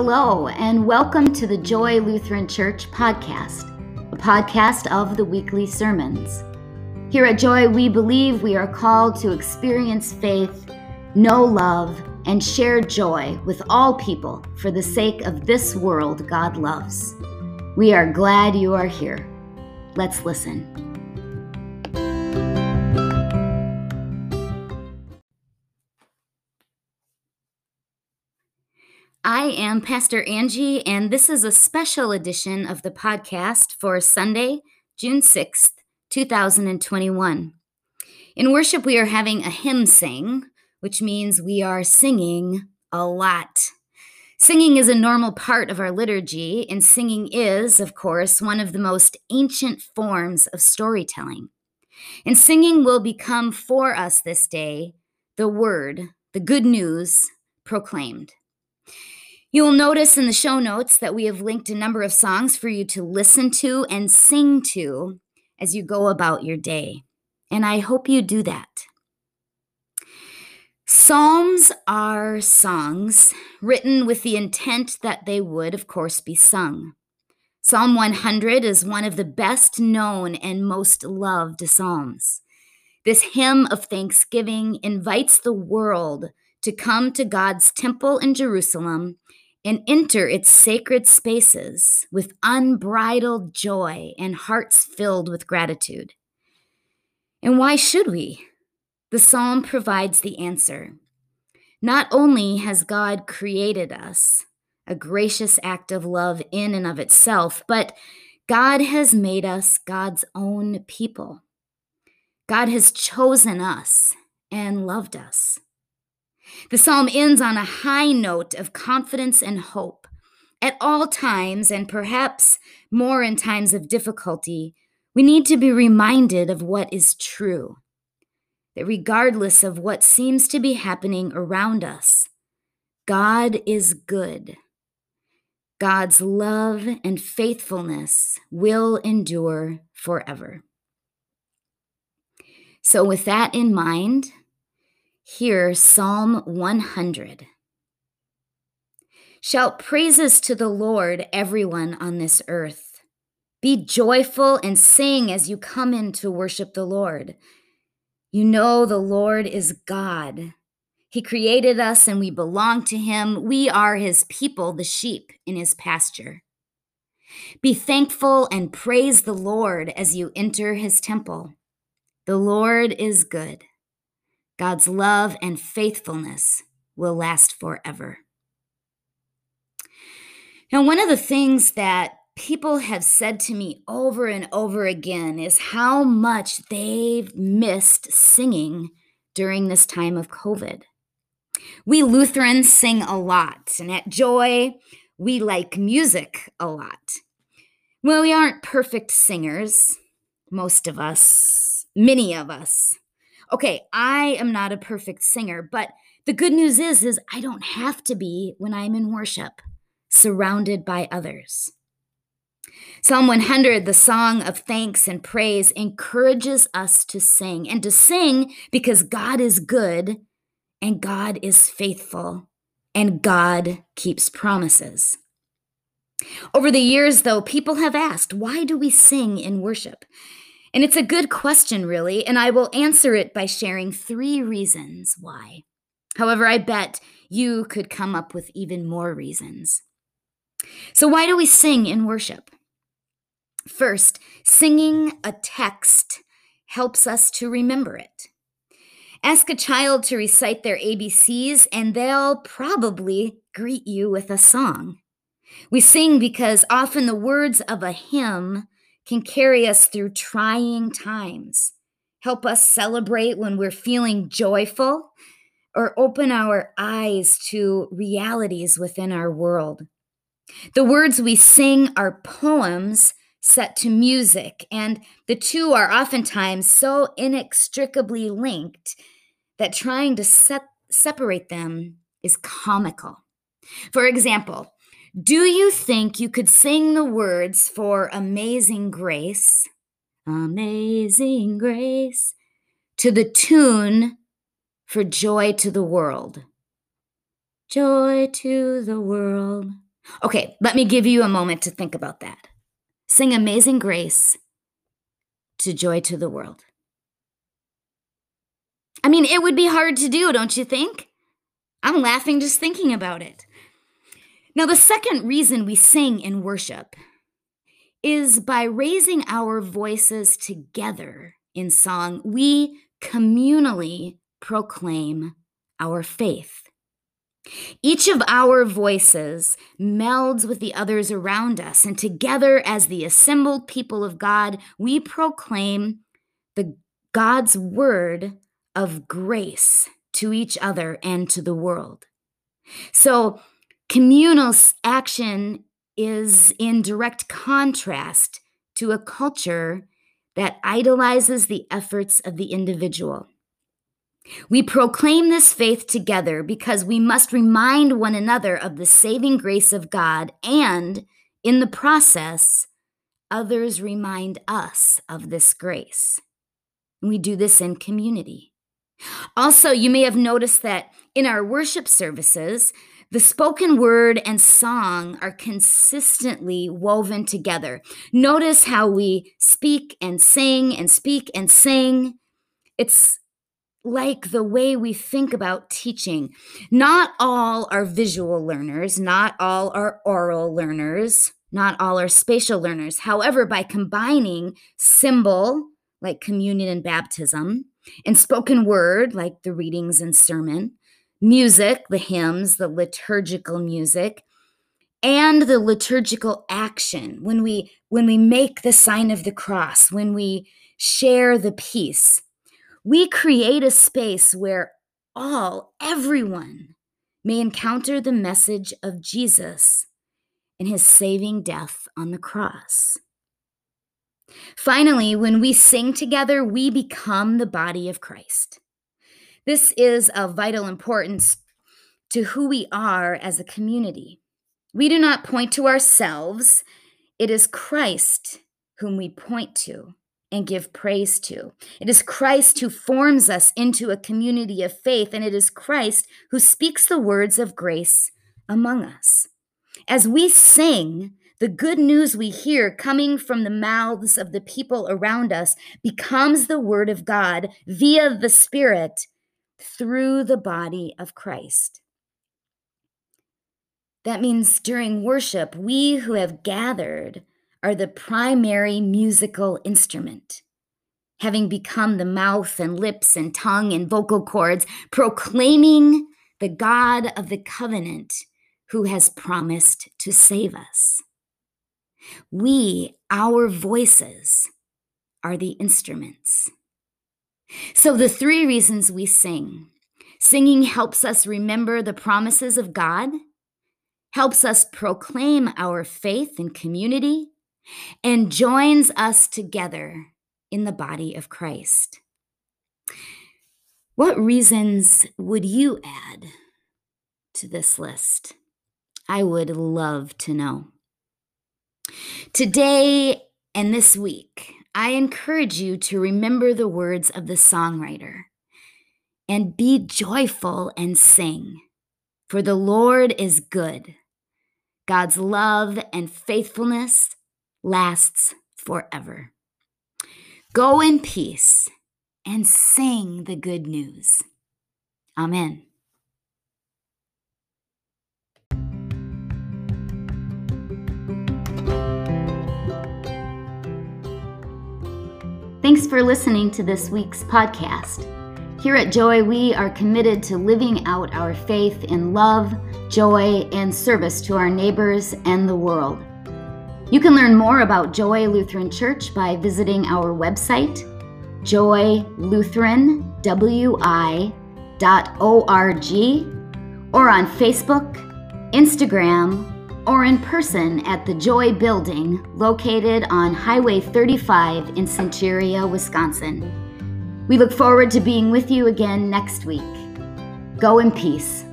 Hello, and welcome to the Joy Lutheran Church podcast, a podcast of the weekly sermons. Here at Joy, we believe we are called to experience faith, know love, and share joy with all people for the sake of this world God loves. We are glad you are here. Let's listen. Am Pastor Angie, and this is a special edition of the podcast for Sunday, June 6th, 2021. In worship, we are having a hymn sing, which means we are singing a lot. Singing is a normal part of our liturgy, and singing is, of course, one of the most ancient forms of storytelling. And singing will become for us this day the word, the good news proclaimed. You will notice in the show notes that we have linked a number of songs for you to listen to and sing to as you go about your day. And I hope you do that. Psalms are songs written with the intent that they would, of course, be sung. Psalm 100 is one of the best known and most loved psalms. This hymn of thanksgiving invites the world to come to God's temple in Jerusalem and enter its sacred spaces with unbridled joy and hearts filled with gratitude. And why should we? The psalm provides the answer. Not only has God created us, a gracious act of love in and of itself, but God has made us God's own people. God has chosen us and loved us. The psalm ends on a high note of confidence and hope. At all times, and perhaps more in times of difficulty, we need to be reminded of what is true. That regardless of what seems to be happening around us, God is good. God's love and faithfulness will endure forever. So, with that in mind, Hear Psalm 100. Shout praises to the Lord, everyone on this earth. Be joyful and sing as you come in to worship the Lord. You know the Lord is God. He created us and we belong to Him. We are His people, the sheep in His pasture. Be thankful and praise the Lord as you enter His temple. The Lord is good. God's love and faithfulness will last forever. Now, one of the things that people have said to me over and over again is how much they've missed singing during this time of COVID. We Lutherans sing a lot, and at Joy, we like music a lot. Well, we aren't perfect singers, most of us, many of us okay, I am not a perfect singer, but the good news is is I don't have to be when I'm in worship, surrounded by others. Psalm 100, the song of thanks and praise, encourages us to sing and to sing because God is good and God is faithful and God keeps promises. Over the years, though, people have asked, why do we sing in worship? And it's a good question, really, and I will answer it by sharing three reasons why. However, I bet you could come up with even more reasons. So, why do we sing in worship? First, singing a text helps us to remember it. Ask a child to recite their ABCs, and they'll probably greet you with a song. We sing because often the words of a hymn can carry us through trying times, help us celebrate when we're feeling joyful, or open our eyes to realities within our world. The words we sing are poems set to music, and the two are oftentimes so inextricably linked that trying to set, separate them is comical. For example, do you think you could sing the words for Amazing Grace, Amazing Grace, to the tune for Joy to the World? Joy to the world. Okay, let me give you a moment to think about that. Sing Amazing Grace to Joy to the World. I mean, it would be hard to do, don't you think? I'm laughing just thinking about it. Now, the second reason we sing in worship is by raising our voices together in song, we communally proclaim our faith. Each of our voices melds with the others around us, and together, as the assembled people of God, we proclaim the God's word of grace to each other and to the world. So, communal action is in direct contrast to a culture that idolizes the efforts of the individual. We proclaim this faith together because we must remind one another of the saving grace of God, and in the process, others remind us of this grace. We do this in community. Also, you may have noticed that in our worship services, the spoken word and song are consistently woven together. Notice how we speak and sing and speak and sing. It's like the way we think about teaching. Not all are visual learners, not all are oral learners, not all are spatial learners. However, by combining symbol, like communion and baptism, and spoken word, like the readings and sermon, music, the hymns, the liturgical music, and the liturgical action when we when we make the sign of the cross, when we share the peace we create a space where all, everyone, may encounter the message of Jesus and his saving death on the cross. Finally, when we sing together, we become the body of Christ. This is of vital importance to who we are as a community. We do not point to ourselves, it is Christ whom we point to and give praise to. It is Christ who forms us into a community of faith, and it is Christ who speaks the words of grace among us. As we sing, the good news we hear coming from the mouths of the people around us becomes the word of God via the Spirit through the body of Christ. That means during worship, we who have gathered are the primary musical instrument. Having become the mouth and lips and tongue and vocal cords, proclaiming the God of the covenant who has promised to save us. We, our voices, are the instruments. So, the three reasons we sing singing helps us remember the promises of God, helps us proclaim our faith and community, and joins us together in the body of Christ. What reasons would you add to this list? I would love to know. Today and this week, I encourage you to remember the words of the songwriter and be joyful and sing, for the Lord is good. God's love and faithfulness lasts forever. Go in peace and sing the good news. Amen. Thanks for listening to this week's podcast. Here at Joy, we are committed to living out our faith in love, joy, and service to our neighbors and the world. You can learn more about Joy Lutheran Church by visiting our website, joylutheranwi.org, or on Facebook, Instagram, or in person at the Joy Building located on Highway 35 in Centuria, Wisconsin. We look forward to being with you again next week. Go in peace.